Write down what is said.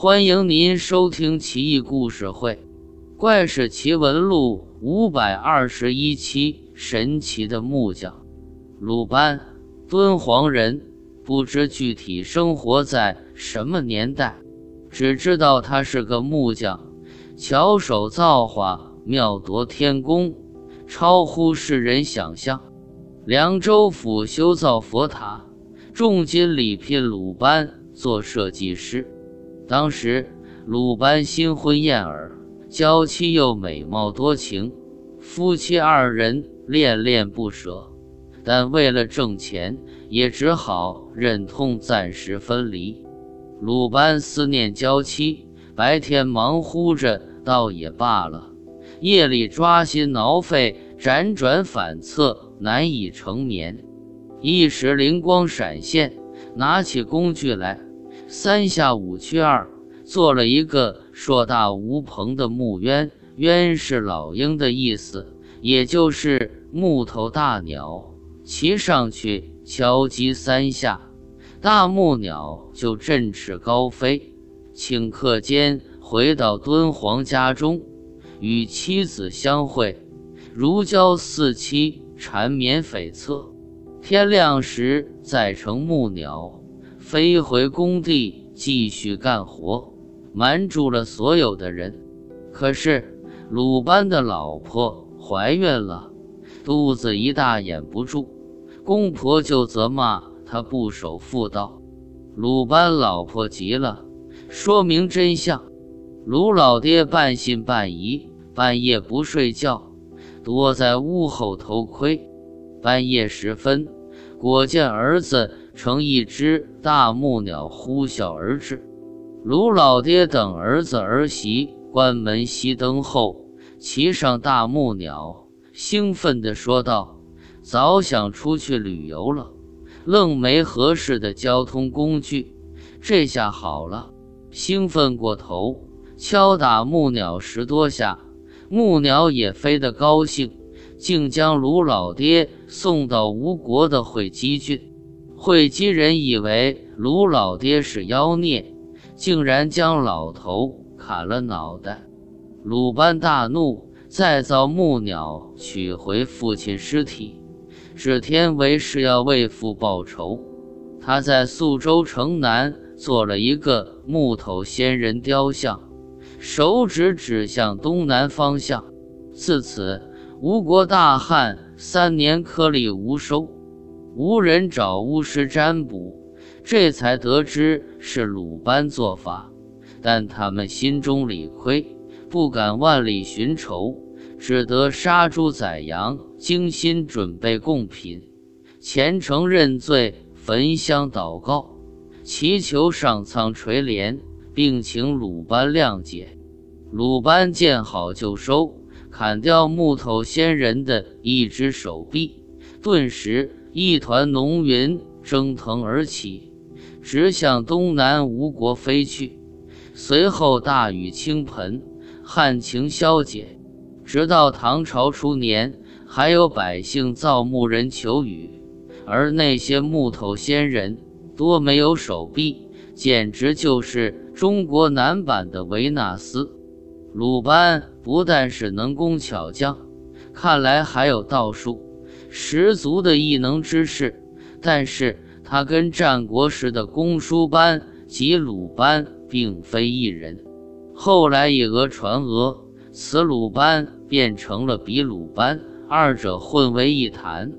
欢迎您收听《奇异故事会·怪事奇闻录》五百二十一期。神奇的木匠鲁班，敦煌人，不知具体生活在什么年代，只知道他是个木匠，巧手造化，妙夺天工，超乎世人想象。凉州府修造佛塔。重金礼聘鲁班做设计师。当时鲁班新婚燕尔，娇妻又美貌多情，夫妻二人恋恋不舍。但为了挣钱，也只好忍痛暂时分离。鲁班思念娇妻，白天忙乎着倒也罢了，夜里抓心挠肺，辗转反侧，难以成眠。一时灵光闪现，拿起工具来，三下五去二，做了一个硕大无朋的木鸢。鸢是老鹰的意思，也就是木头大鸟。骑上去，敲击三下，大木鸟就振翅高飞。顷刻间回到敦煌家中，与妻子相会，如胶似漆，缠绵悱恻。天亮时，再乘木鸟飞回工地继续干活，瞒住了所有的人。可是鲁班的老婆怀孕了，肚子一大掩不住，公婆就责骂他不守妇道。鲁班老婆急了，说明真相。鲁老爹半信半疑，半夜不睡觉，躲在屋后偷窥。半夜时分，果见儿子乘一只大木鸟呼啸而至。卢老爹等儿子儿媳关门熄灯后，骑上大木鸟，兴奋地说道：“早想出去旅游了，愣没合适的交通工具，这下好了！”兴奋过头，敲打木鸟十多下，木鸟也飞得高兴。竟将卢老爹送到吴国的会稽郡，会稽人以为卢老爹是妖孽，竟然将老头砍了脑袋。鲁班大怒，再造木鸟取回父亲尸体，指天为是要为父报仇。他在宿州城南做了一个木头仙人雕像，手指指向东南方向。自此。吴国大旱，三年颗粒无收，无人找巫师占卜，这才得知是鲁班做法。但他们心中理亏，不敢万里寻仇，只得杀猪宰羊，精心准备贡品，虔诚认罪，焚香祷告，祈求上苍垂怜，并请鲁班谅解。鲁班见好就收。砍掉木头仙人的一只手臂，顿时一团浓云蒸腾而起，直向东南吴国飞去。随后大雨倾盆，旱情消解。直到唐朝初年，还有百姓造木人求雨，而那些木头仙人多没有手臂，简直就是中国男版的维纳斯。鲁班不但是能工巧匠，看来还有道术，十足的异能之士。但是他跟战国时的公输班及鲁班并非一人。后来以讹传讹，此鲁班变成了彼鲁班，二者混为一谈。